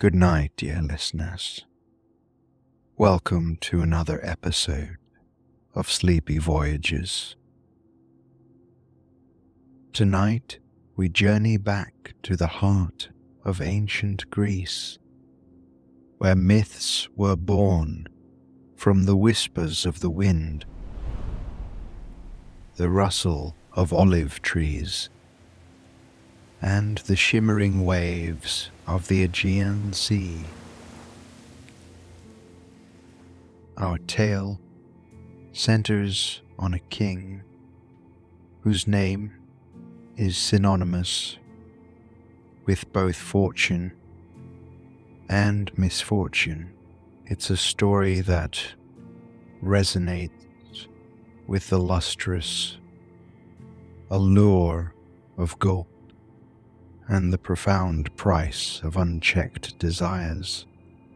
Good night, dear listeners. Welcome to another episode of Sleepy Voyages. Tonight, we journey back to the heart of ancient Greece, where myths were born from the whispers of the wind, the rustle of olive trees, and the shimmering waves of the Aegean Sea. Our tale centers on a king whose name is synonymous with both fortune and misfortune. It's a story that resonates with the lustrous allure of gold and the profound price of unchecked desires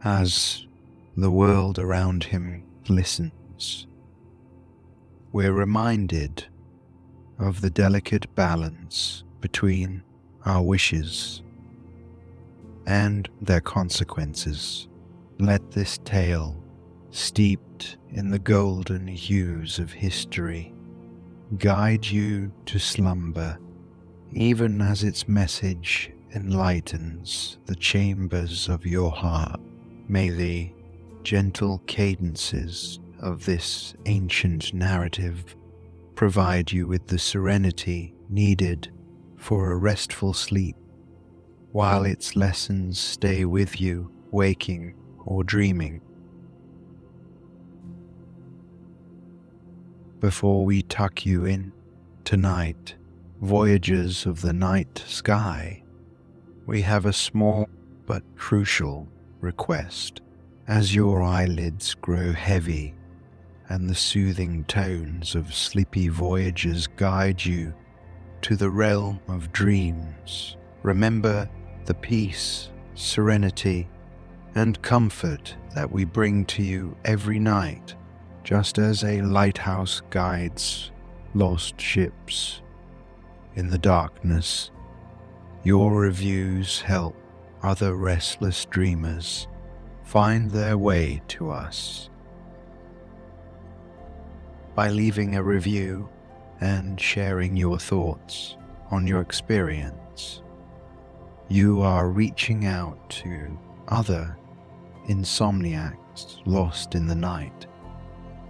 as the world around him glistens. We're reminded of the delicate balance between our wishes and their consequences. Let this tale, steeped in the golden hues of history, guide you to slumber, even as its message enlightens the chambers of your heart. May the gentle cadences of this ancient narrative provide you with the serenity needed for a restful sleep, while its lessons stay with you, waking or dreaming. Before we tuck you in tonight, voyagers of the night sky, we have a small but crucial request. As your eyelids grow heavy and the soothing tones of sleepy voyagers guide you to the realm of dreams, remember the peace, serenity, and comfort that we bring to you every night, just as a lighthouse guides lost ships. In the darkness, your reviews help other restless dreamers find their way to us. By leaving a review and sharing your thoughts on your experience, you are reaching out to other insomniacs lost in the night,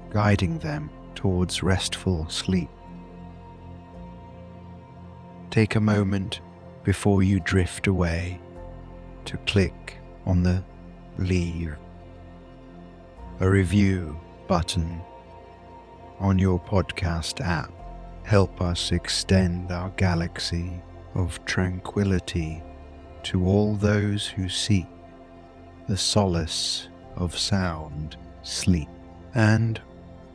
guiding them towards restful sleep. Take a moment before you drift away to click on the leave a review button on your podcast app. Help us extend our galaxy of tranquility to all those who seek the solace of sound sleep. And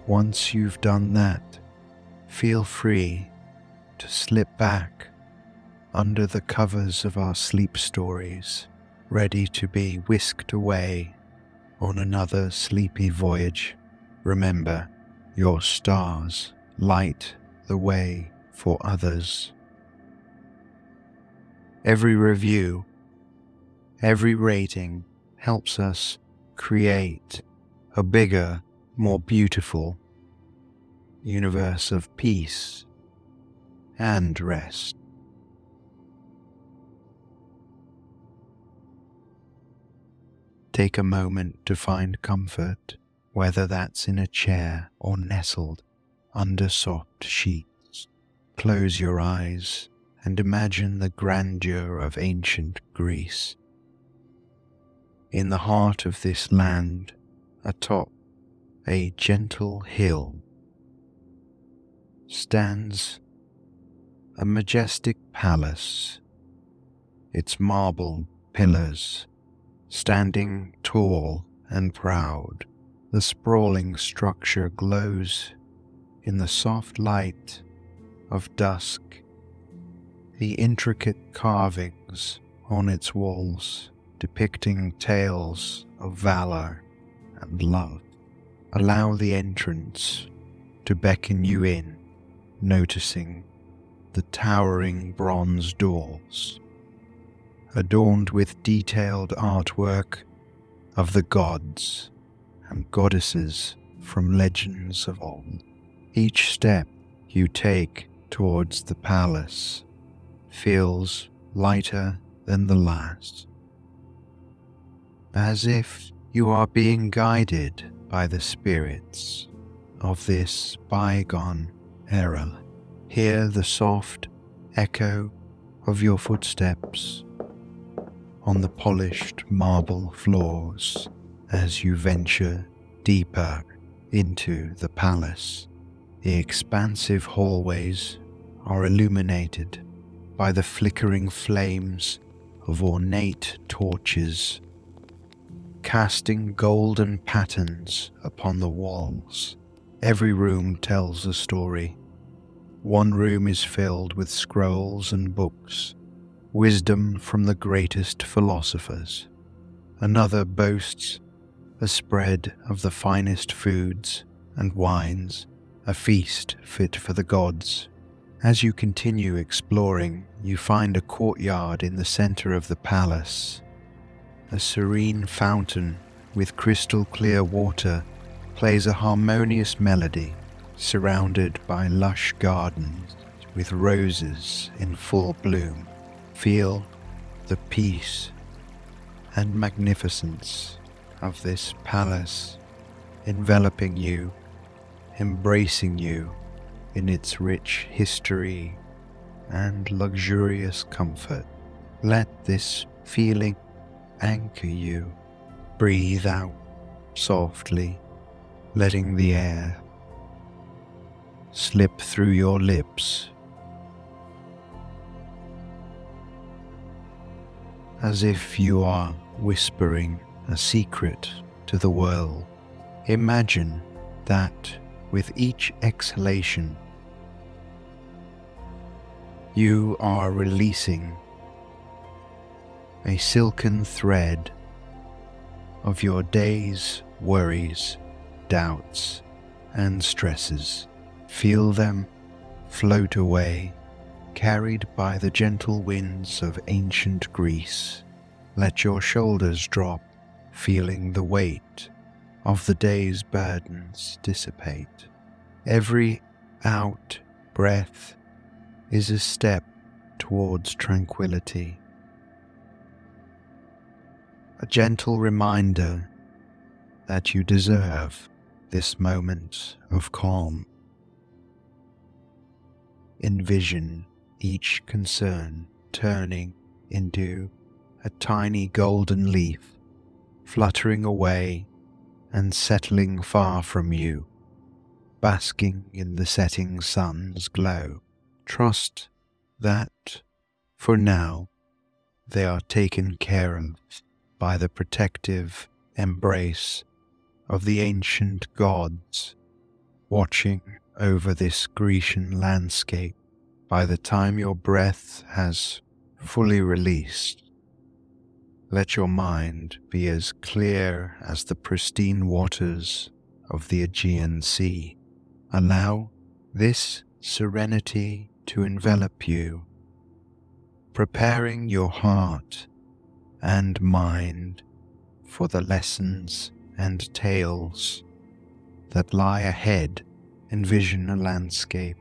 once you've done that, feel free to slip back under the covers of our sleep stories ready to be whisked away on another sleepy voyage. Remember, your stars light the way for others. Every review, every rating helps us create a bigger, more beautiful universe of peace and rest. Take a moment to find comfort, whether that's in a chair or nestled under soft sheets. Close your eyes and imagine the grandeur of ancient Greece. In the heart of this land, atop a gentle hill, stands a majestic palace, its marble pillars Standing tall and proud, the sprawling structure glows in the soft light of dusk. The intricate carvings on its walls depicting tales of valor and love allow the entrance to beckon you in, noticing the towering bronze doors adorned with detailed artwork of the gods and goddesses from legends of old. Each step you take towards the palace feels lighter than the last, as if you are being guided by the spirits of this bygone era. Hear the soft echo of your footsteps on the polished marble floors as you venture deeper into the palace. The expansive hallways are illuminated by the flickering flames of ornate torches, casting golden patterns upon the walls. Every room tells a story. One room is filled with scrolls and books, wisdom from the greatest philosophers. Another boasts a spread of the finest foods and wines, a feast fit for the gods. As you continue exploring, you find a courtyard in the center of the palace. A serene fountain with crystal clear water plays a harmonious melody surrounded by lush gardens with roses in full bloom. Feel the peace and magnificence of this palace enveloping you, embracing you in its rich history and luxurious comfort. Let this feeling anchor you. Breathe out softly, letting the air slip through your lips as if you are whispering a secret to the world. Imagine that with each exhalation, you are releasing a silken thread of your day's worries, doubts, and stresses. Feel them float away, carried by the gentle winds of ancient Greece. Let your shoulders drop, feeling the weight of the day's burdens dissipate. Every out breath is a step towards tranquility. A gentle reminder that you deserve this moment of calm. Envision each concern turning into a tiny golden leaf fluttering away and settling far from you, basking in the setting sun's glow. Trust that, for now, they are taken care of by the protective embrace of the ancient gods watching over this Grecian landscape by the time your breath has fully released let your mind be as clear as the pristine waters of the Aegean Sea. Allow this serenity to envelop you, preparing your heart and mind for the lessons and tales that lie ahead. Envision a landscape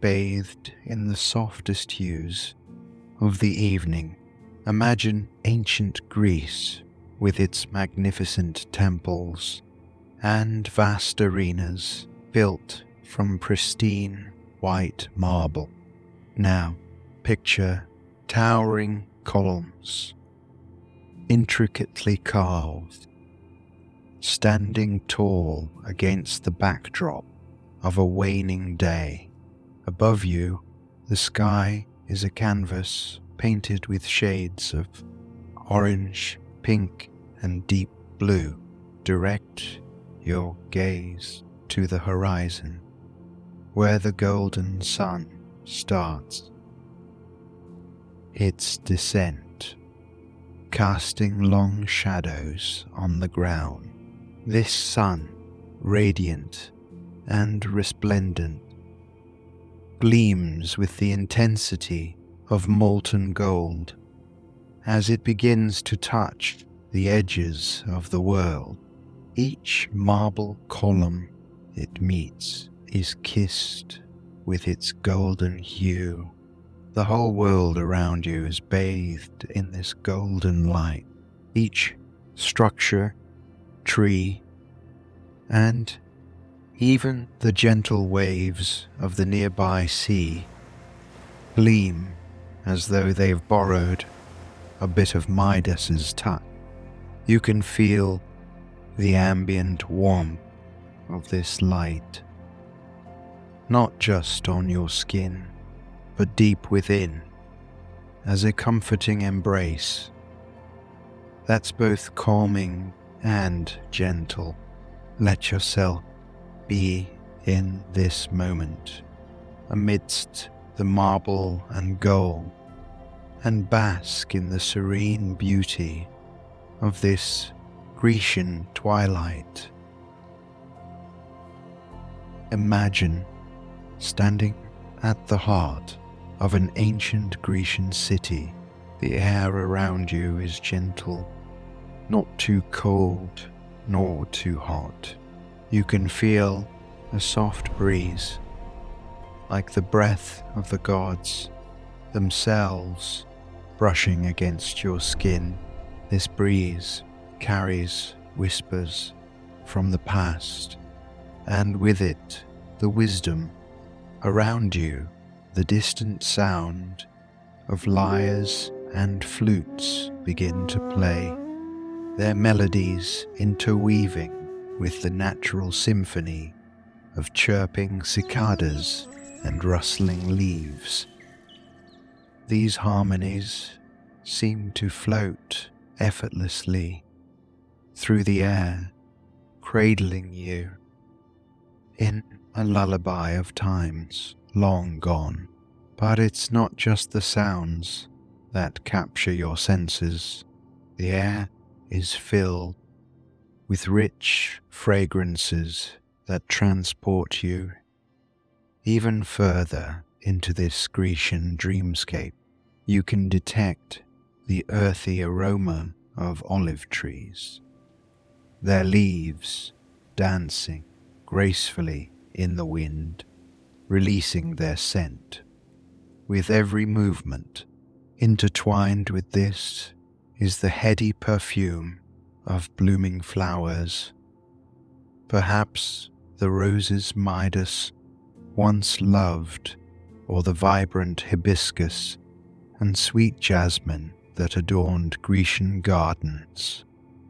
bathed in the softest hues of the evening Imagine ancient Greece with its magnificent temples and vast arenas built from pristine white marble. Now picture towering columns, intricately carved, standing tall against the backdrop of a waning day. Above you, the sky is a canvas painted with shades of orange, pink, and deep blue. Direct your gaze to the horizon where the golden sun starts its descent, casting long shadows on the ground. This sun, radiant and resplendent, gleams with the intensity of molten gold as it begins to touch the edges of the world. Each marble column it meets is kissed with its golden hue. The whole world around you is bathed in this golden light. Each structure, tree, and even the gentle waves of the nearby sea gleam as though they've borrowed a bit of Midas's touch. You can feel the ambient warmth of this light, not just on your skin, but deep within, as a comforting embrace that's both calming and gentle. Let yourself be in this moment, amidst the marble and gold, and bask in the serene beauty of this Grecian twilight. Imagine standing at the heart of an ancient Grecian city. The air around you is gentle, not too cold nor too hot. You can feel a soft breeze, like the breath of the gods themselves brushing against your skin. This breeze carries whispers from the past, and with it the wisdom around you, the distant sound of lyres and flutes begin to play, their melodies interweaving with the natural symphony of chirping cicadas and rustling leaves. These harmonies seem to float effortlessly through the air, cradling you in a lullaby of times long gone. But it's not just the sounds that capture your senses. The air is filled with rich fragrances that transport you even further into this Grecian dreamscape. You can detect the earthy aroma of olive trees, their leaves dancing gracefully in the wind, releasing their scent. With every movement, intertwined with this is the heady perfume of blooming flowers. Perhaps the roses Midas once loved, or the vibrant hibiscus and sweet jasmine that adorned Grecian gardens.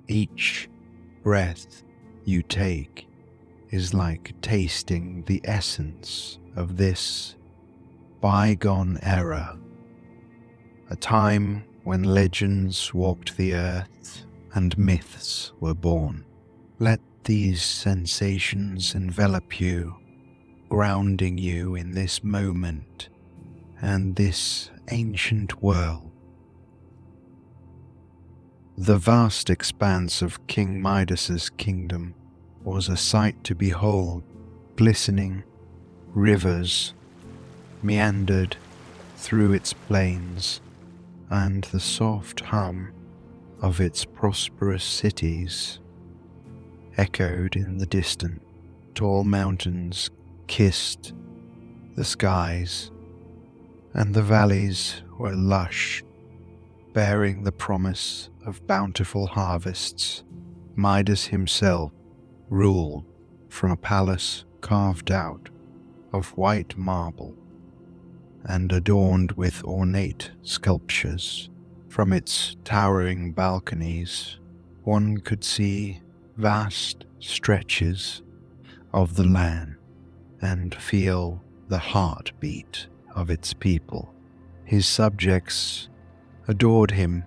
Each breath you take is like tasting the essence of this bygone era, a time when legends walked the earth and myths were born. Let these sensations envelop you, grounding you in this moment and this ancient world. The vast expanse of King Midas's kingdom was a sight to behold. Glistening rivers meandered through its plains, and the soft hum of its prosperous cities echoed in the distant. Tall mountains kissed the skies and the valleys were lush, bearing the promise of bountiful harvests. Midas himself ruled from a palace carved out of white marble and adorned with ornate sculptures. From its towering balconies, one could see vast stretches of the land and feel the heartbeat of its people. His subjects adored him,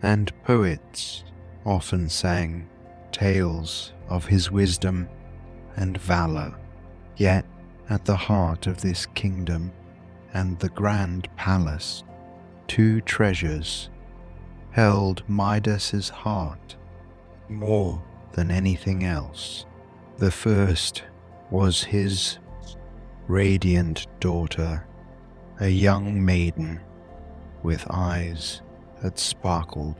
and poets often sang tales of his wisdom and valor. Yet, at the heart of this kingdom and the grand palace, two treasures held Midas's heart more than anything else. The first was his radiant daughter, a young maiden with eyes that sparkled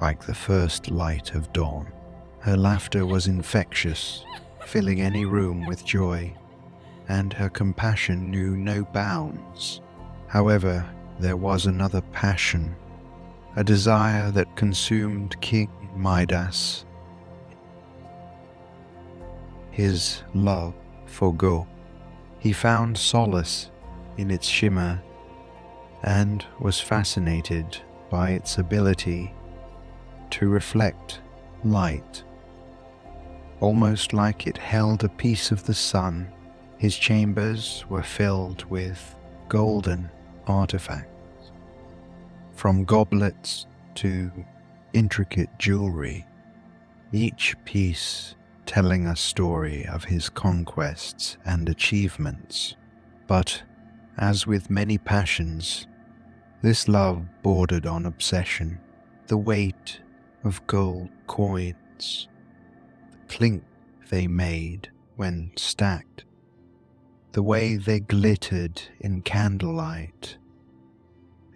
like the first light of dawn. Her laughter was infectious, filling any room with joy, and her compassion knew no bounds. However, there was another passion, a desire that consumed King Midas. His love for Go. He found solace in its shimmer and was fascinated by its ability to reflect light. Almost like it held a piece of the sun, his chambers were filled with golden artifacts. From goblets to intricate jewelry, each piece telling a story of his conquests and achievements. But, as with many passions, this love bordered on obsession. The weight of gold coins, the clink they made when stacked, the way they glittered in candlelight.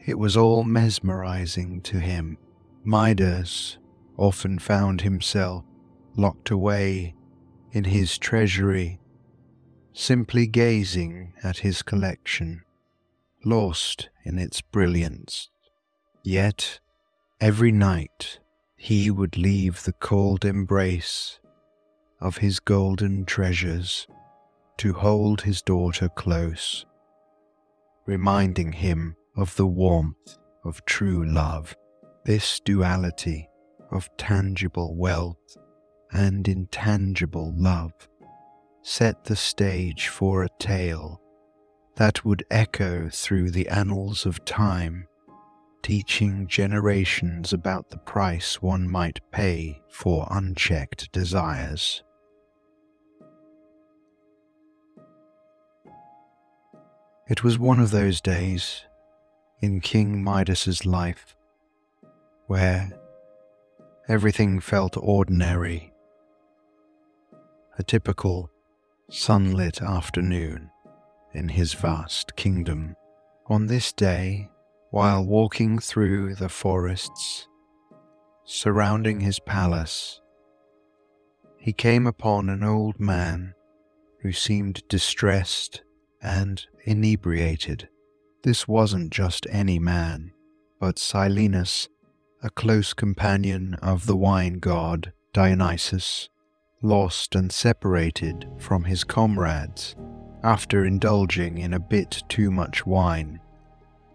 It was all mesmerizing to him. Midas often found himself locked away in his treasury, simply gazing at his collection, lost in its brilliance. Yet, every night, he would leave the cold embrace of his golden treasures to hold his daughter close, reminding him of the warmth of true love, this duality of tangible wealth and intangible love, set the stage for a tale that would echo through the annals of time teaching generations about the price one might pay for unchecked desires. It was one of those days in King Midas's life where everything felt ordinary. A typical sunlit afternoon in his vast kingdom. On this day, while walking through the forests surrounding his palace, he came upon an old man who seemed distressed and inebriated. This wasn't just any man, but Silenus, a close companion of the wine god Dionysus, lost and separated from his comrades after indulging in a bit too much wine.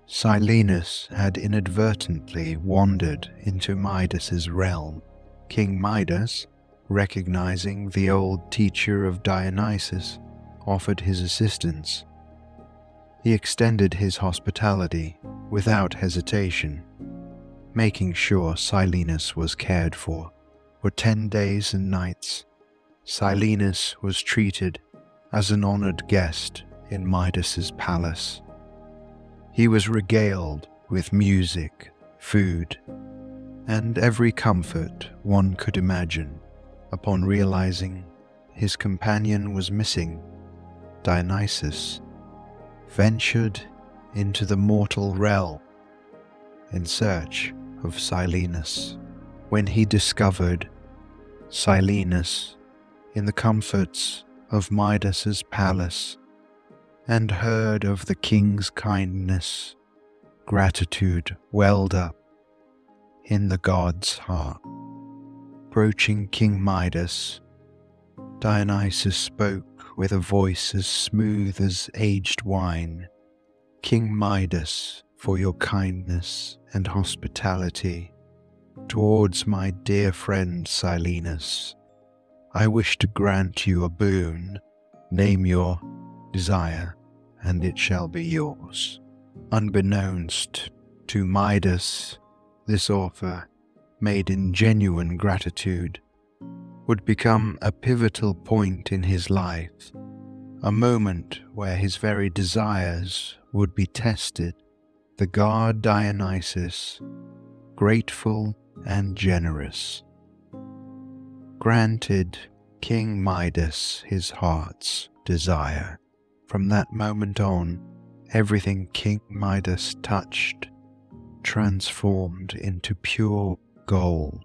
Silenus had inadvertently wandered into Midas's realm. King Midas, recognizing the old teacher of Dionysus, offered his assistance. He extended his hospitality without hesitation, making sure Silenus was cared for. For ten days and nights, Silenus was treated as an honored guest in Midas's palace. He was regaled with music, food, and every comfort one could imagine upon realizing his companion was missing. Dionysus ventured into the mortal realm in search of Silenus. When he discovered Silenus in the comforts of Midas's palace, and heard of the king's kindness, gratitude welled up in the god's heart. Approaching King Midas, Dionysus spoke with a voice as smooth as aged wine. King Midas, for your kindness and hospitality towards my dear friend Silenus, I wish to grant you a boon. Name your desire and it shall be yours. Unbeknownst to Midas, this offer, made in genuine gratitude, would become a pivotal point in his life, a moment where his very desires would be tested. The god Dionysus, grateful and generous, granted King Midas his heart's desire. From that moment on, everything King Midas touched transformed into pure gold.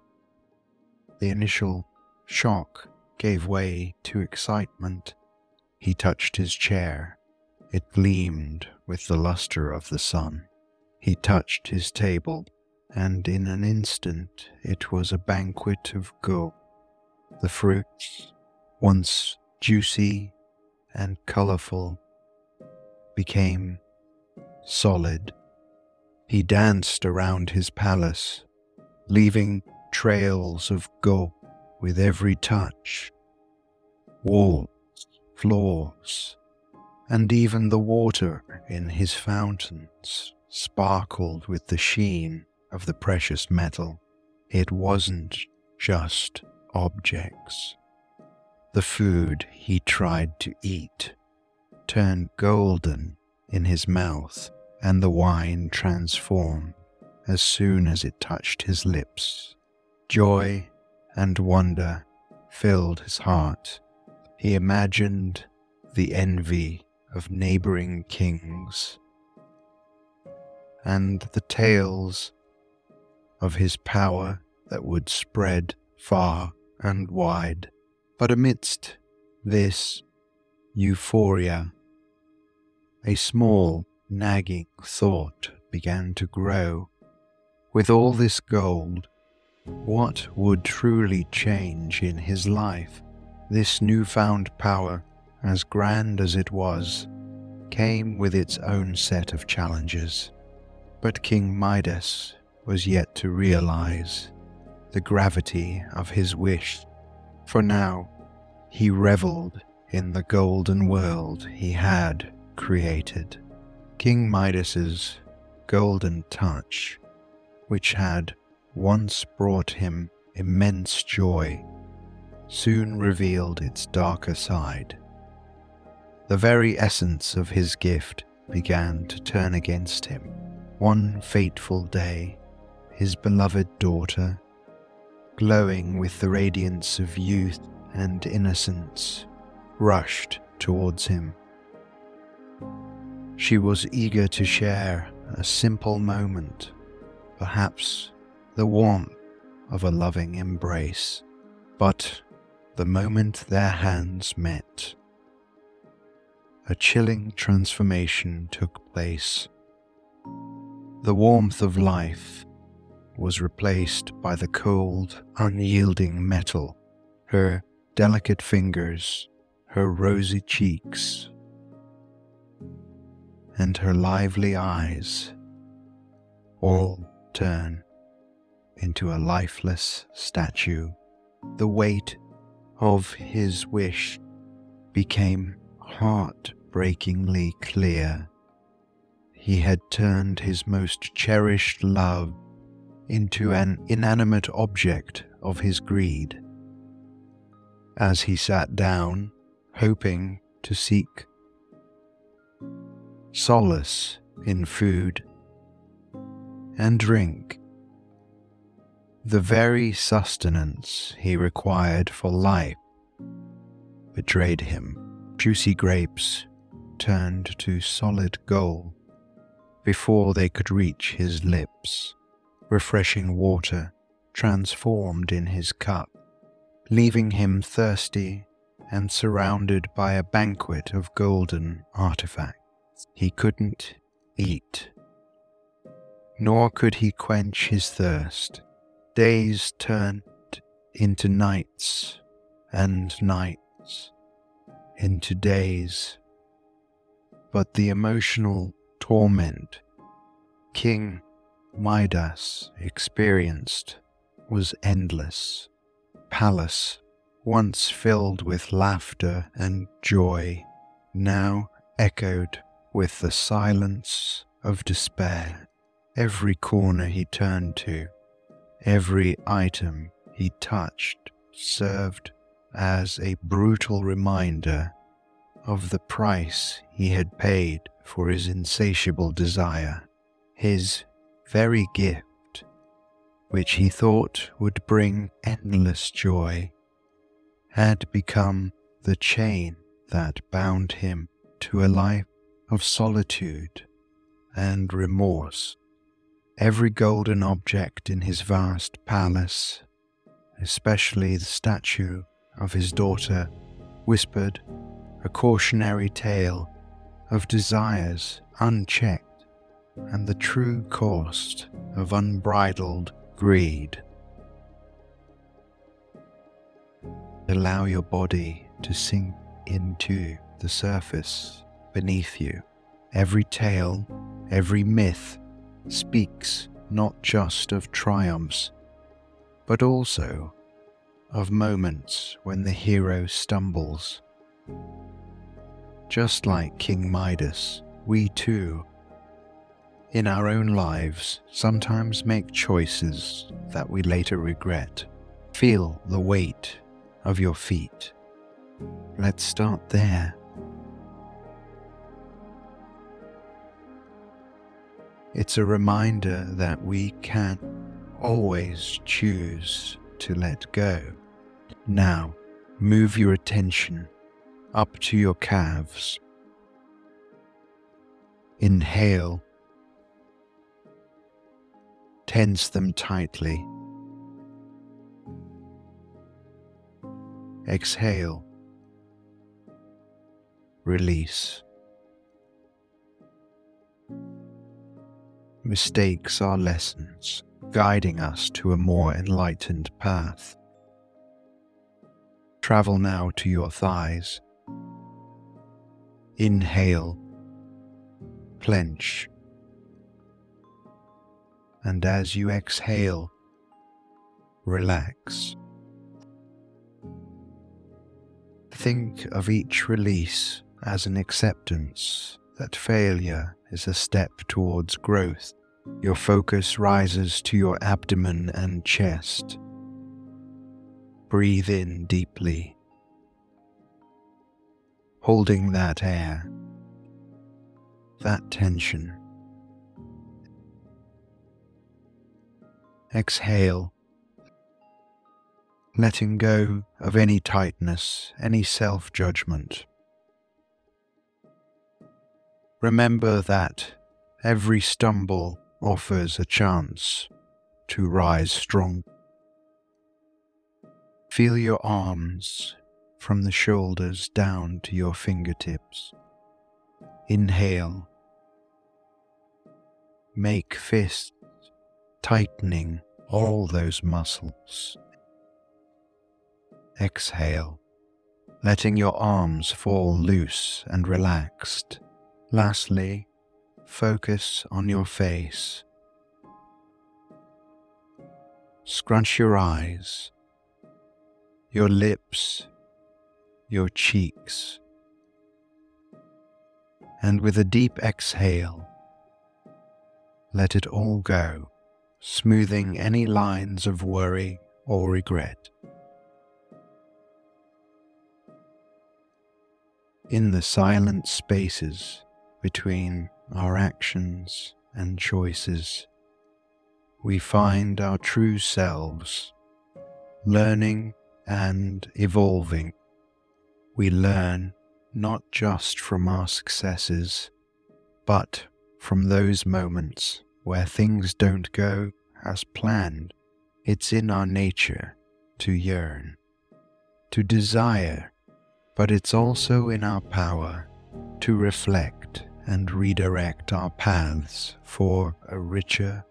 The initial shock gave way to excitement. He touched his chair. It gleamed with the luster of the sun. He touched his table, and in an instant it was a banquet of gold. The fruits, once juicy and colourful, became solid. He danced around his palace, leaving trails of gold with every touch. Walls, floors, and even the water in his fountains sparkled with the sheen of the precious metal. It wasn't just objects. The food he tried to eat turned golden in his mouth, and the wine transformed as soon as it touched his lips. Joy and wonder filled his heart. He imagined the envy of neighboring kings and the tales of his power that would spread far and wide. But amidst this euphoria, a small nagging thought began to grow. With all this gold, what would truly change in his life? This newfound power, as grand as it was, came with its own set of challenges. But King Midas was yet to realize the gravity of his wish, for now he reveled in the golden world he had created. King Midas's golden touch, which had once brought him immense joy, soon revealed its darker side. The very essence of his gift began to turn against him. One fateful day, his beloved daughter, glowing with the radiance of youth and innocence, rushed towards him. She was eager to share a simple moment, perhaps the warmth of a loving embrace. But the moment their hands met, a chilling transformation took place. The warmth of life was replaced by the cold, unyielding metal. Her delicate fingers, her rosy cheeks, and her lively eyes all turn into a lifeless statue. The weight of his wish became heartbreakingly clear. He had turned his most cherished love into an inanimate object of his greed. As he sat down, hoping to seek solace in food and drink, the very sustenance he required for life betrayed him. Juicy grapes turned to solid gold before they could reach his lips. Refreshing water transformed in his cup, leaving him thirsty and surrounded by a banquet of golden artifacts. He couldn't eat, nor could he quench his thirst Days turned into nights, and nights into days. But the emotional torment King Midas experienced was endless. Palace, once filled with laughter and joy, now echoed with the silence of despair. Every corner he turned to Every item he touched served as a brutal reminder of the price he had paid for his insatiable desire. His very gift, which he thought would bring endless joy, had become the chain that bound him to a life of solitude and remorse. Every golden object in his vast palace, especially the statue of his daughter, whispered a cautionary tale of desires unchecked and the true cost of unbridled greed. Allow your body to sink into the surface beneath you. Every tale, every myth speaks not just of triumphs, but also of moments when the hero stumbles. Just like King Midas, we too, in our own lives, sometimes make choices that we later regret. Feel the weight of your feet. Let's start there. It's a reminder that we can't always choose to let go. Now, move your attention up to your calves. Inhale, tense them tightly. Exhale, release. Mistakes are lessons, guiding us to a more enlightened path. Travel now to your thighs. Inhale, clench, and as you exhale, relax. Think of each release as an acceptance that failure is a step towards growth. Your focus rises to your abdomen and chest. Breathe in deeply, holding that air, that tension. Exhale, letting go of any tightness, any self judgment. Remember that every stumble offers a chance to rise strong. Feel your arms from the shoulders down to your fingertips. Inhale. Make fists, tightening all those muscles. Exhale, letting your arms fall loose and relaxed. Lastly, focus on your face. Scrunch your eyes, your lips, your cheeks, and with a deep exhale, let it all go, smoothing any lines of worry or regret. In the silent spaces between our actions and choices, we find our true selves, learning and evolving. We learn not just from our successes, but from those moments where things don't go as planned. It's in our nature to yearn, to desire, but it's also in our power to reflect and redirect our paths for a richer,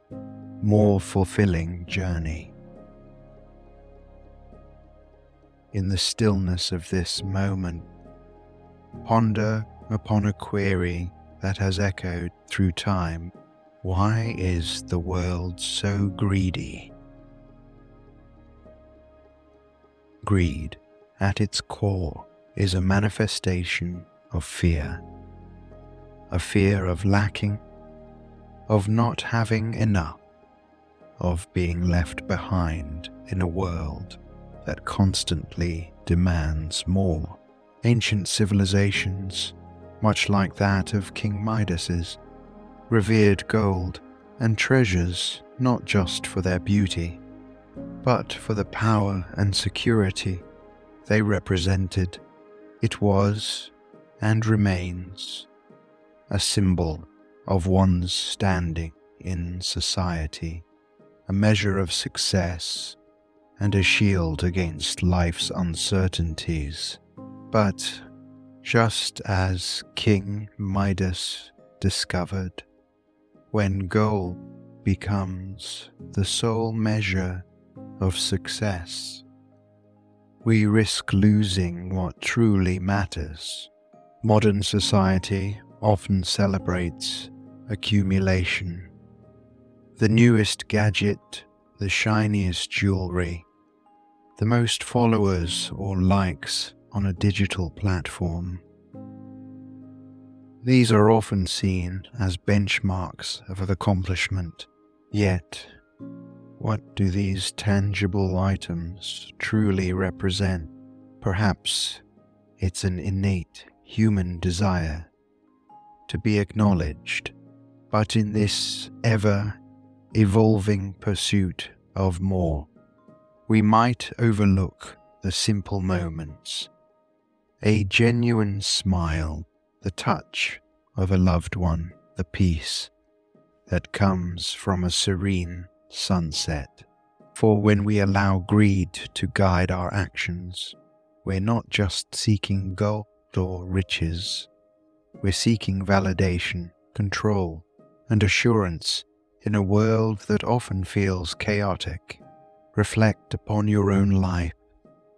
more fulfilling journey. In the stillness of this moment, ponder upon a query that has echoed through time. Why is the world so greedy? Greed, at its core, is a manifestation of fear a fear of lacking, of not having enough, of being left behind in a world that constantly demands more. Ancient civilizations, much like that of King Midas's, revered gold and treasures not just for their beauty, but for the power and security they represented. It was and remains a symbol of one's standing in society, a measure of success, and a shield against life's uncertainties. But just as King Midas discovered, when gold becomes the sole measure of success, we risk losing what truly matters. Modern society often celebrates accumulation. The newest gadget, the shiniest jewelry, the most followers or likes on a digital platform. These are often seen as benchmarks of accomplishment, yet, what do these tangible items truly represent? Perhaps it's an innate human desire to be acknowledged, but in this ever evolving pursuit of more, we might overlook the simple moments. A genuine smile, the touch of a loved one, the peace that comes from a serene sunset. For when we allow greed to guide our actions, we're not just seeking gold or riches, we're seeking validation, control, and assurance in a world that often feels chaotic. Reflect upon your own life.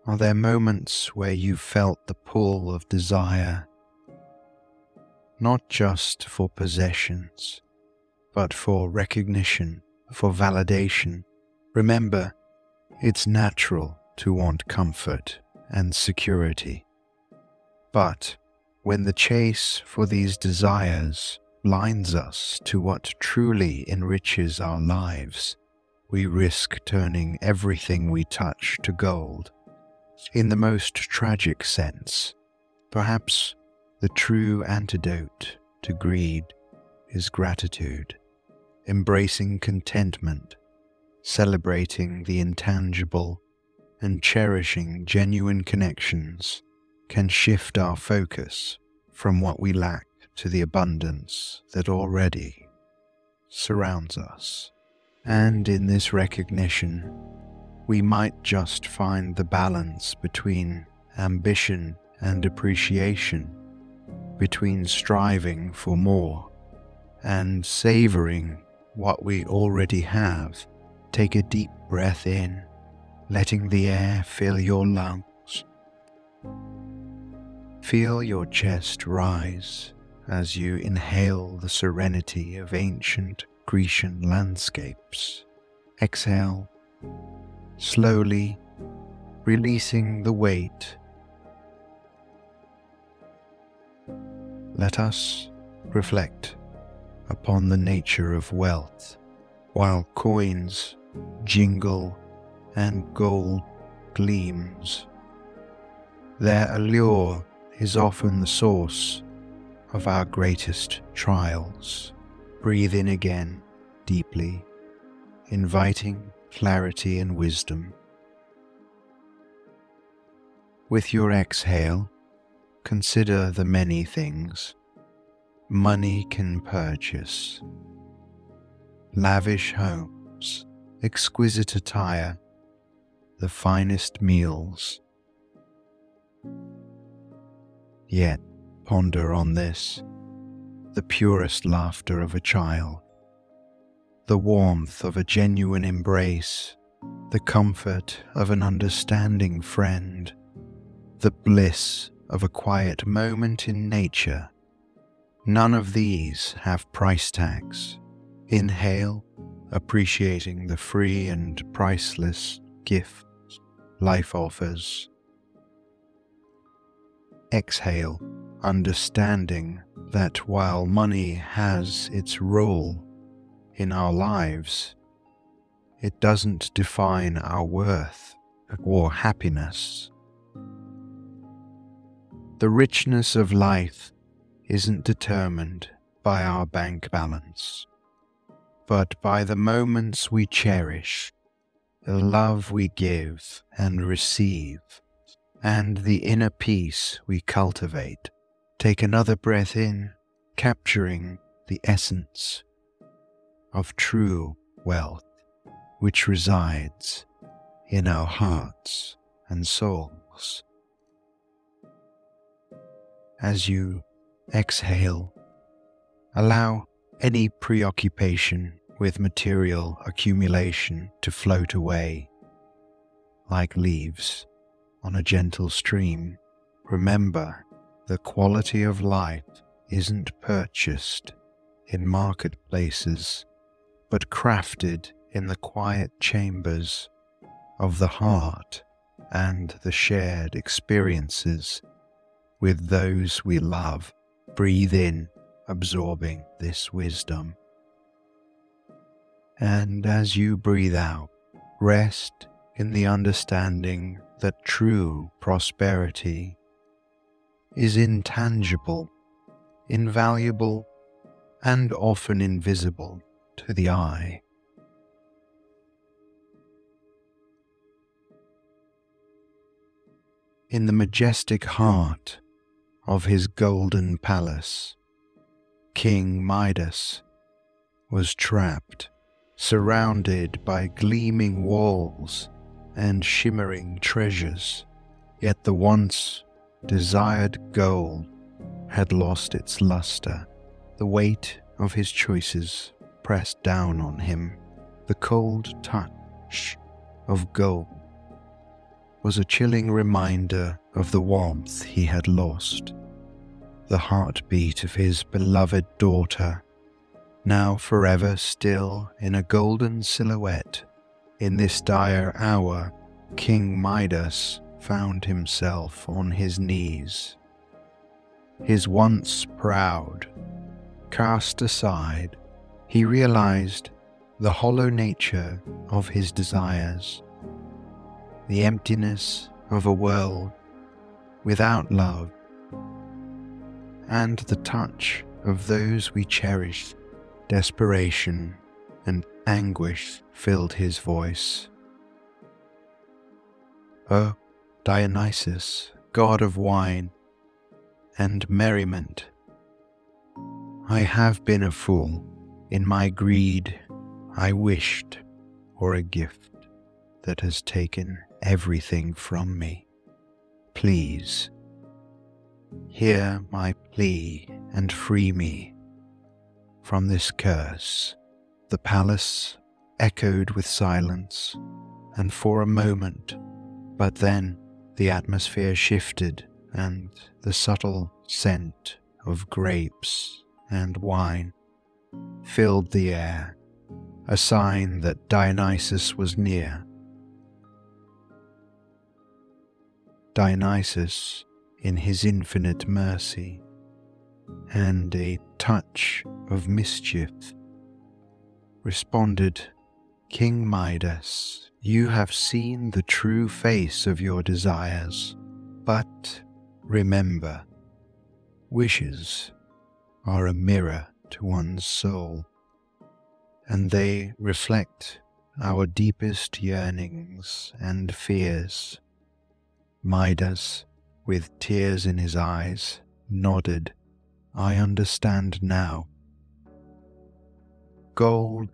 Are there moments where you've felt the pull of desire, not just for possessions, but for recognition, for validation? Remember, it's natural to want comfort and security. But when the chase for these desires blinds us to what truly enriches our lives, we risk turning everything we touch to gold. In the most tragic sense, perhaps the true antidote to greed is gratitude, embracing contentment, celebrating the intangible, and cherishing genuine connections can shift our focus from what we lack to the abundance that already surrounds us. And in this recognition, we might just find the balance between ambition and appreciation, between striving for more and savoring what we already have. Take a deep breath in, letting the air fill your lungs Feel your chest rise as you inhale the serenity of ancient Grecian landscapes. Exhale, slowly releasing the weight. Let us reflect upon the nature of wealth while coins jingle and gold gleams. Their allure is often the source of our greatest trials. Breathe in again deeply, inviting clarity and wisdom. With your exhale, consider the many things money can purchase lavish homes, exquisite attire, the finest meals Yet ponder on this the purest laughter of a child, the warmth of a genuine embrace, the comfort of an understanding friend, the bliss of a quiet moment in nature. None of these have price tags. Inhale, appreciating the free and priceless gifts life offers exhale, understanding that while money has its role in our lives, it doesn't define our worth or happiness. The richness of life isn't determined by our bank balance, but by the moments we cherish, the love we give and receive and the inner peace we cultivate. Take another breath in, capturing the essence of true wealth, which resides in our hearts and souls. As you exhale, allow any preoccupation with material accumulation to float away like leaves on a gentle stream. Remember, the quality of life isn't purchased in marketplaces, but crafted in the quiet chambers of the heart and the shared experiences with those we love. Breathe in, absorbing this wisdom. And as you breathe out, rest in the understanding that true prosperity is intangible, invaluable, and often invisible to the eye. In the majestic heart of his golden palace, King Midas was trapped, surrounded by gleaming walls and shimmering treasures. Yet the once desired gold had lost its luster. The weight of his choices pressed down on him. The cold touch of gold was a chilling reminder of the warmth he had lost the heartbeat of his beloved daughter, now forever still in a golden silhouette. In this dire hour, King Midas found himself on his knees. His once proud cast aside, he realized the hollow nature of his desires, the emptiness of a world without love and the touch of those we cherish. Desperation and anguish filled his voice. O Dionysus, god of wine and merriment, I have been a fool. In my greed, I wished for a gift that has taken everything from me. Please Hear my plea and free me from this curse. The palace echoed with silence, and for a moment, but then the atmosphere shifted, and the subtle scent of grapes and wine filled the air, a sign that Dionysus was near. Dionysus in his infinite mercy, and a touch of mischief, responded, King Midas, you have seen the true face of your desires, but remember, wishes are a mirror to one's soul, and they reflect our deepest yearnings and fears. Midas with tears in his eyes, nodded, I understand now. Gold,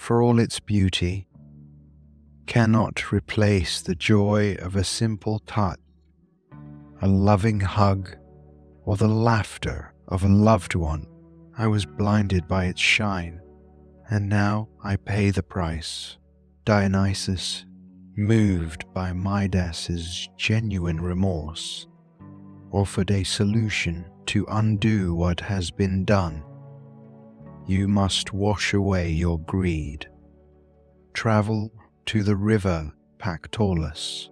for all its beauty, cannot replace the joy of a simple touch, a loving hug, or the laughter of a loved one. I was blinded by its shine, and now I pay the price. Dionysus, moved by Midas's genuine remorse, offered a solution to undo what has been done. You must wash away your greed. Travel to the river Pactolus.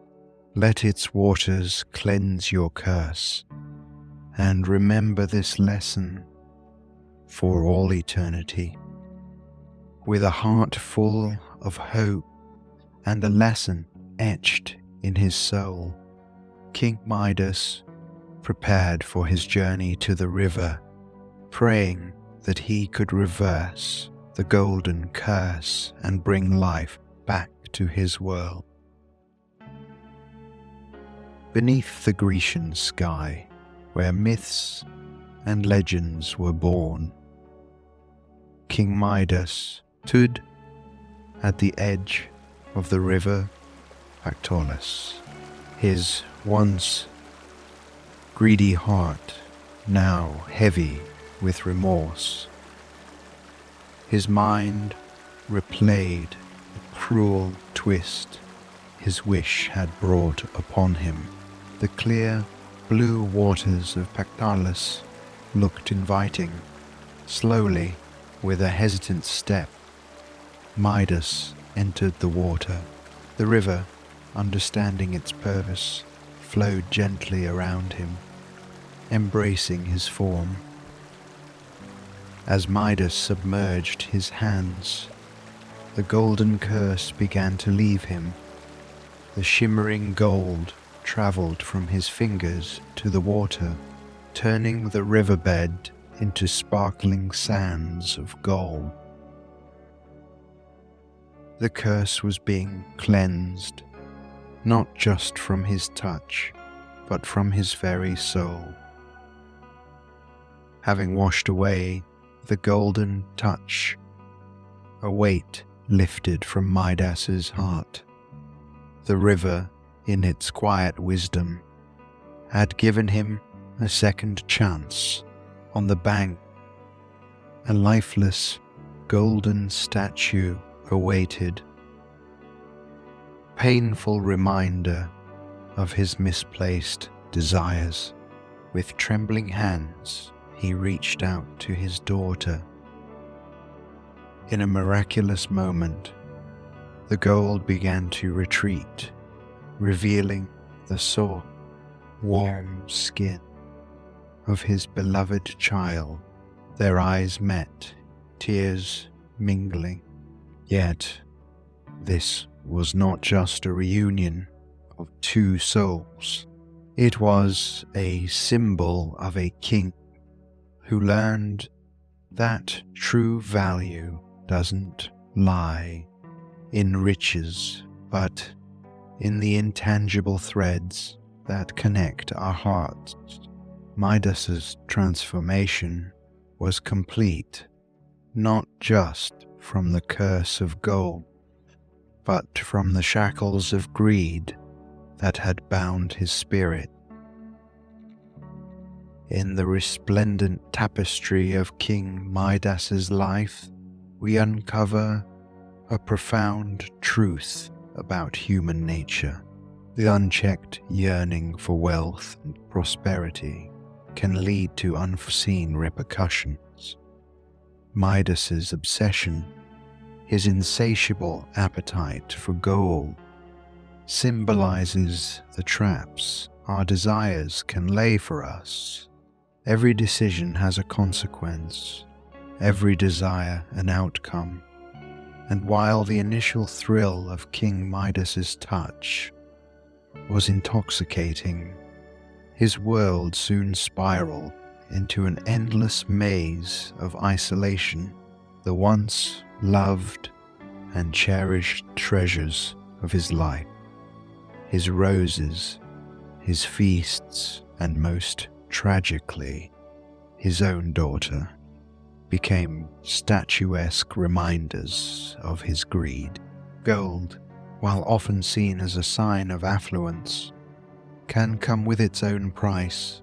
Let its waters cleanse your curse. And remember this lesson for all eternity. With a heart full of hope and the lesson etched in his soul, King Midas prepared for his journey to the river, praying that he could reverse the golden curse and bring life back to his world. Beneath the Grecian sky, where myths and legends were born, King Midas stood at the edge of the river Pactolus, his once greedy heart now heavy with remorse. His mind replayed the cruel twist his wish had brought upon him. The clear blue waters of Pactolus looked inviting. Slowly, with a hesitant step, Midas entered the water. The river, understanding its purpose, flowed gently around him, embracing his form. As Midas submerged his hands, the golden curse began to leave him. The shimmering gold travelled from his fingers to the water, turning the riverbed into sparkling sands of gold. The curse was being cleansed, not just from his touch, but from his very soul. Having washed away the golden touch, a weight lifted from Midas's heart. The river, in its quiet wisdom, had given him a second chance on the bank. A lifeless golden statue awaited. Painful reminder of his misplaced desires. With trembling hands, he reached out to his daughter. In a miraculous moment, the gold began to retreat, revealing the soft, warm skin of his beloved child. Their eyes met, tears mingling. Yet, this was not just a reunion of two souls. It was a symbol of a king who learned that true value doesn't lie in riches, but in the intangible threads that connect our hearts. Midas's transformation was complete, not just from the curse of gold, but from the shackles of greed that had bound his spirit. In the resplendent tapestry of King Midas's life, we uncover a profound truth about human nature. The unchecked yearning for wealth and prosperity can lead to unforeseen repercussions. Midas's obsession, his insatiable appetite for gold, symbolizes the traps our desires can lay for us Every decision has a consequence, every desire an outcome. And while the initial thrill of King Midas's touch was intoxicating, his world soon spiraled into an endless maze of isolation, the once loved and cherished treasures of his life, his roses, his feasts, and most Tragically, his own daughter became statuesque reminders of his greed. Gold, while often seen as a sign of affluence, can come with its own price.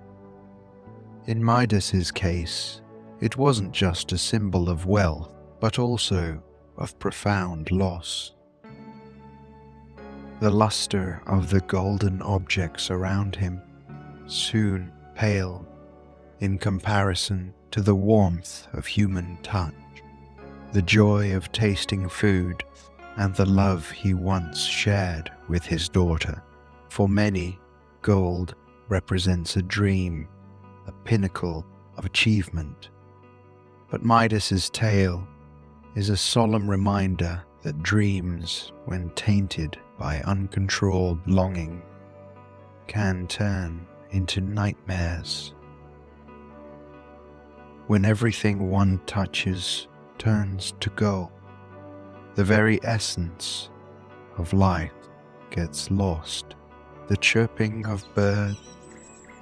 In Midas's case, it wasn't just a symbol of wealth, but also of profound loss. The luster of the golden objects around him soon pale in comparison to the warmth of human touch, the joy of tasting food, and the love he once shared with his daughter. For many, gold represents a dream, a pinnacle of achievement. But Midas's tale is a solemn reminder that dreams, when tainted by uncontrolled longing, can turn into nightmares. When everything one touches turns to gold, the very essence of life gets lost. The chirping of birds,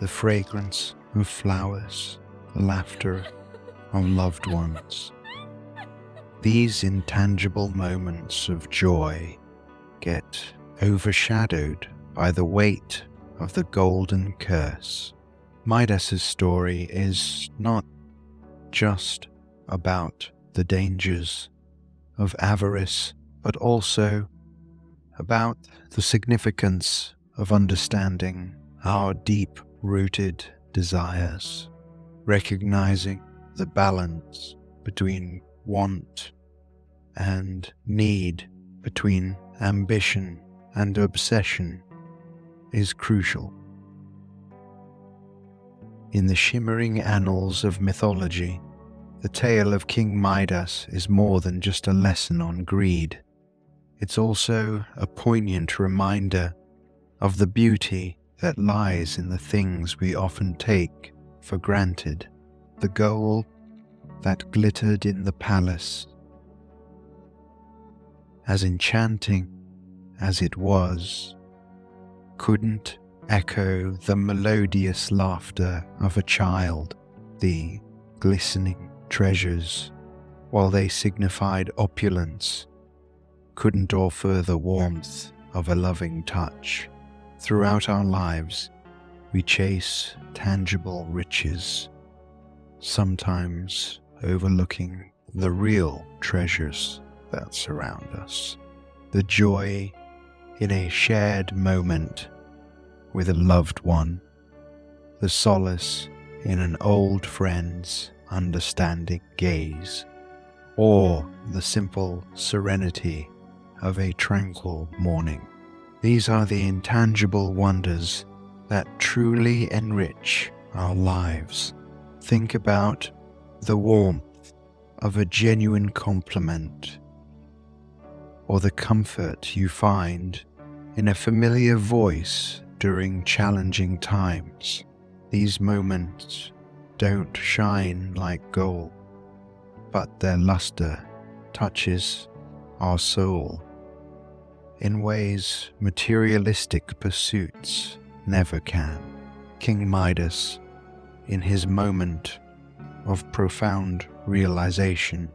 the fragrance of flowers, the laughter of loved ones. these intangible moments of joy get overshadowed by the weight of the golden curse. Midas's story is not just about the dangers of avarice, but also about the significance of understanding our deep rooted desires, recognizing the balance between want and need, between ambition and obsession, is crucial. In the shimmering annals of mythology, the tale of King Midas is more than just a lesson on greed. It's also a poignant reminder of the beauty that lies in the things we often take for granted. The gold that glittered in the palace. As enchanting as it was, couldn't echo the melodious laughter of a child, the glistening treasures, while they signified opulence, couldn't offer the warmth of a loving touch. Throughout our lives, we chase tangible riches, sometimes overlooking the real treasures that surround us. The joy in a shared moment with a loved one, the solace in an old friend's understanding gaze, or the simple serenity of a tranquil morning. These are the intangible wonders that truly enrich our lives. Think about the warmth of a genuine compliment, or the comfort you find in a familiar voice during challenging times. These moments don't shine like gold, but their luster touches our soul in ways materialistic pursuits never can. King Midas, in his moment of profound realization,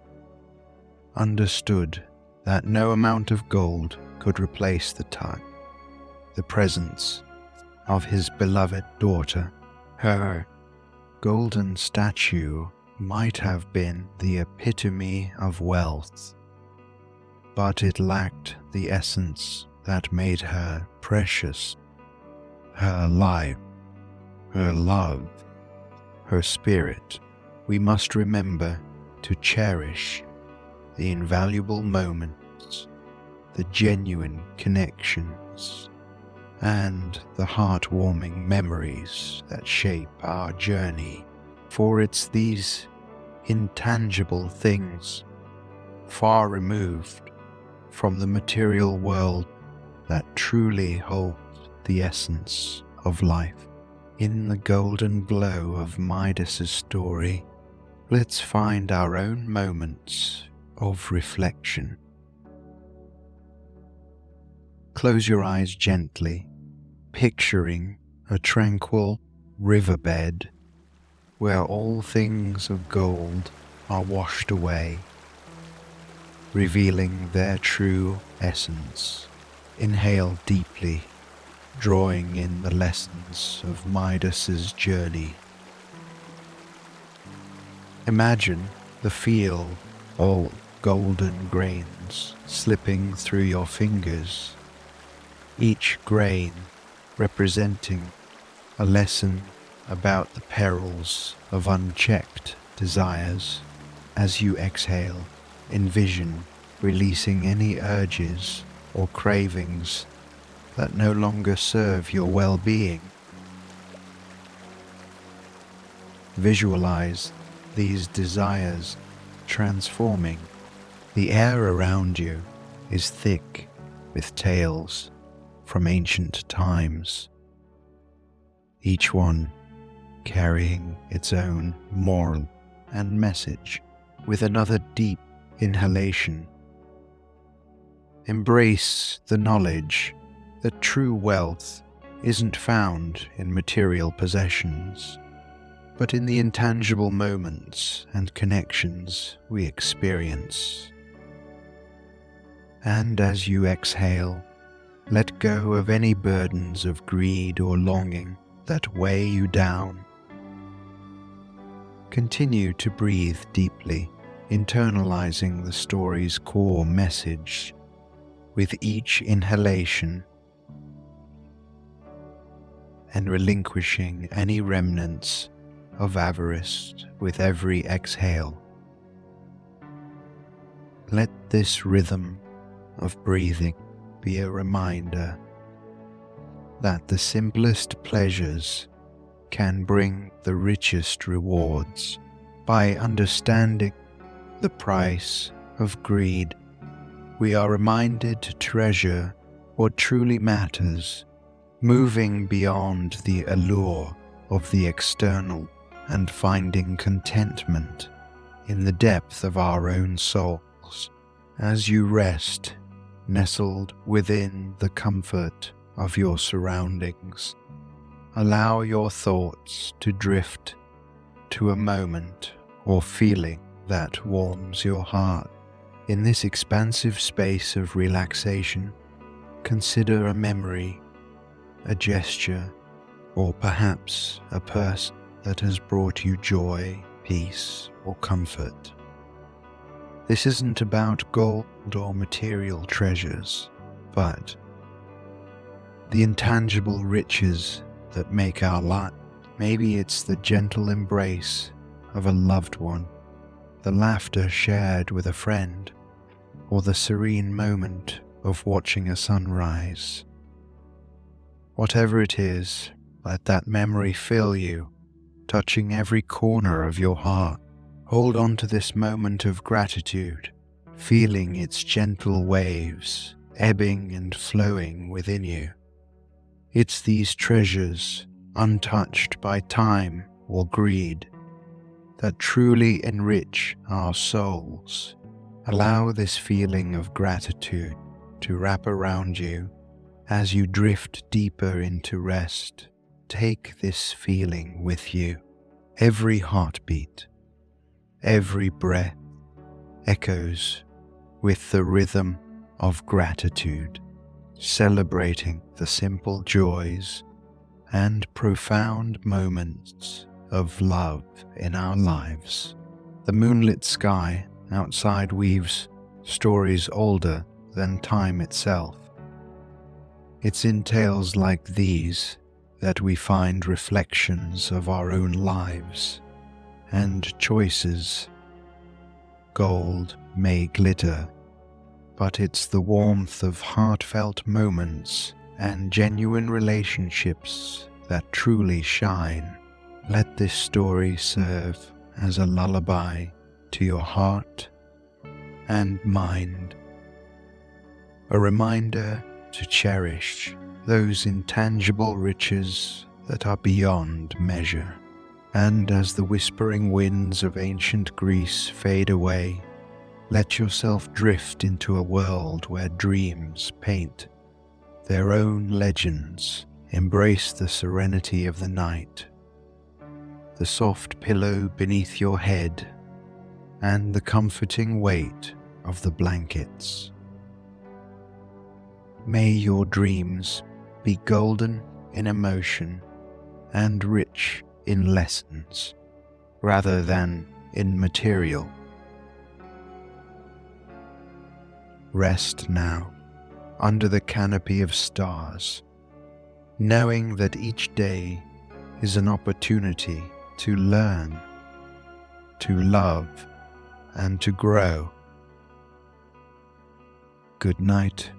understood that no amount of gold could replace the touch, the presence of his beloved daughter. Her golden statue might have been the epitome of wealth, but it lacked the essence that made her precious. Her life, her love, her spirit. We must remember to cherish the invaluable moments, the genuine connections and the heartwarming memories that shape our journey. For it's these intangible things, far removed from the material world, that truly hold the essence of life. In the golden glow of Midas's story, let's find our own moments of reflection. Close your eyes gently picturing a tranquil riverbed where all things of gold are washed away, revealing their true essence. Inhale deeply, drawing in the lessons of Midas's journey. Imagine the feel of golden grains slipping through your fingers, each grain representing a lesson about the perils of unchecked desires. As you exhale, envision releasing any urges or cravings that no longer serve your well being. Visualize these desires transforming. The air around you is thick with tales from ancient times, each one carrying its own moral and message with another deep inhalation. Embrace the knowledge that true wealth isn't found in material possessions, but in the intangible moments and connections we experience And as you exhale, let go of any burdens of greed or longing that weigh you down. Continue to breathe deeply, internalizing the story's core message with each inhalation and relinquishing any remnants of avarice with every exhale. Let this rhythm of breathing be a reminder that the simplest pleasures can bring the richest rewards by understanding the price of greed. We are reminded to treasure what truly matters, moving beyond the allure of the external and finding contentment in the depth of our own souls as you rest, nestled within the comfort of your surroundings. Allow your thoughts to drift to a moment or feeling that warms your heart. In this expansive space of relaxation, consider a memory, a gesture, or perhaps a person that has brought you joy, peace, or comfort. This isn't about gold or material treasures, but the intangible riches that make our life. Maybe it's the gentle embrace of a loved one, the laughter shared with a friend, or the serene moment of watching a sunrise. Whatever it is, let that memory fill you touching every corner of your heart. Hold on to this moment of gratitude, feeling its gentle waves ebbing and flowing within you. It's these treasures, untouched by time or greed, that truly enrich our souls. Allow this feeling of gratitude to wrap around you as you drift deeper into rest take this feeling with you. Every heartbeat, every breath echoes with the rhythm of gratitude, celebrating the simple joys and profound moments of love in our lives. The moonlit sky outside weaves stories older than time itself. It's in tales like these that we find reflections of our own lives and choices. Gold may glitter, but it's the warmth of heartfelt moments and genuine relationships that truly shine. Let this story serve as a lullaby to your heart and mind, a reminder to cherish those intangible riches that are beyond measure. And as the whispering winds of ancient Greece fade away, let yourself drift into a world where dreams paint their own legends, embrace the serenity of the night, the soft pillow beneath your head, and the comforting weight of the blankets. May your dreams be golden in emotion and rich in lessons rather than in material. Rest now under the canopy of stars, knowing that each day is an opportunity to learn, to love, and to grow. Good night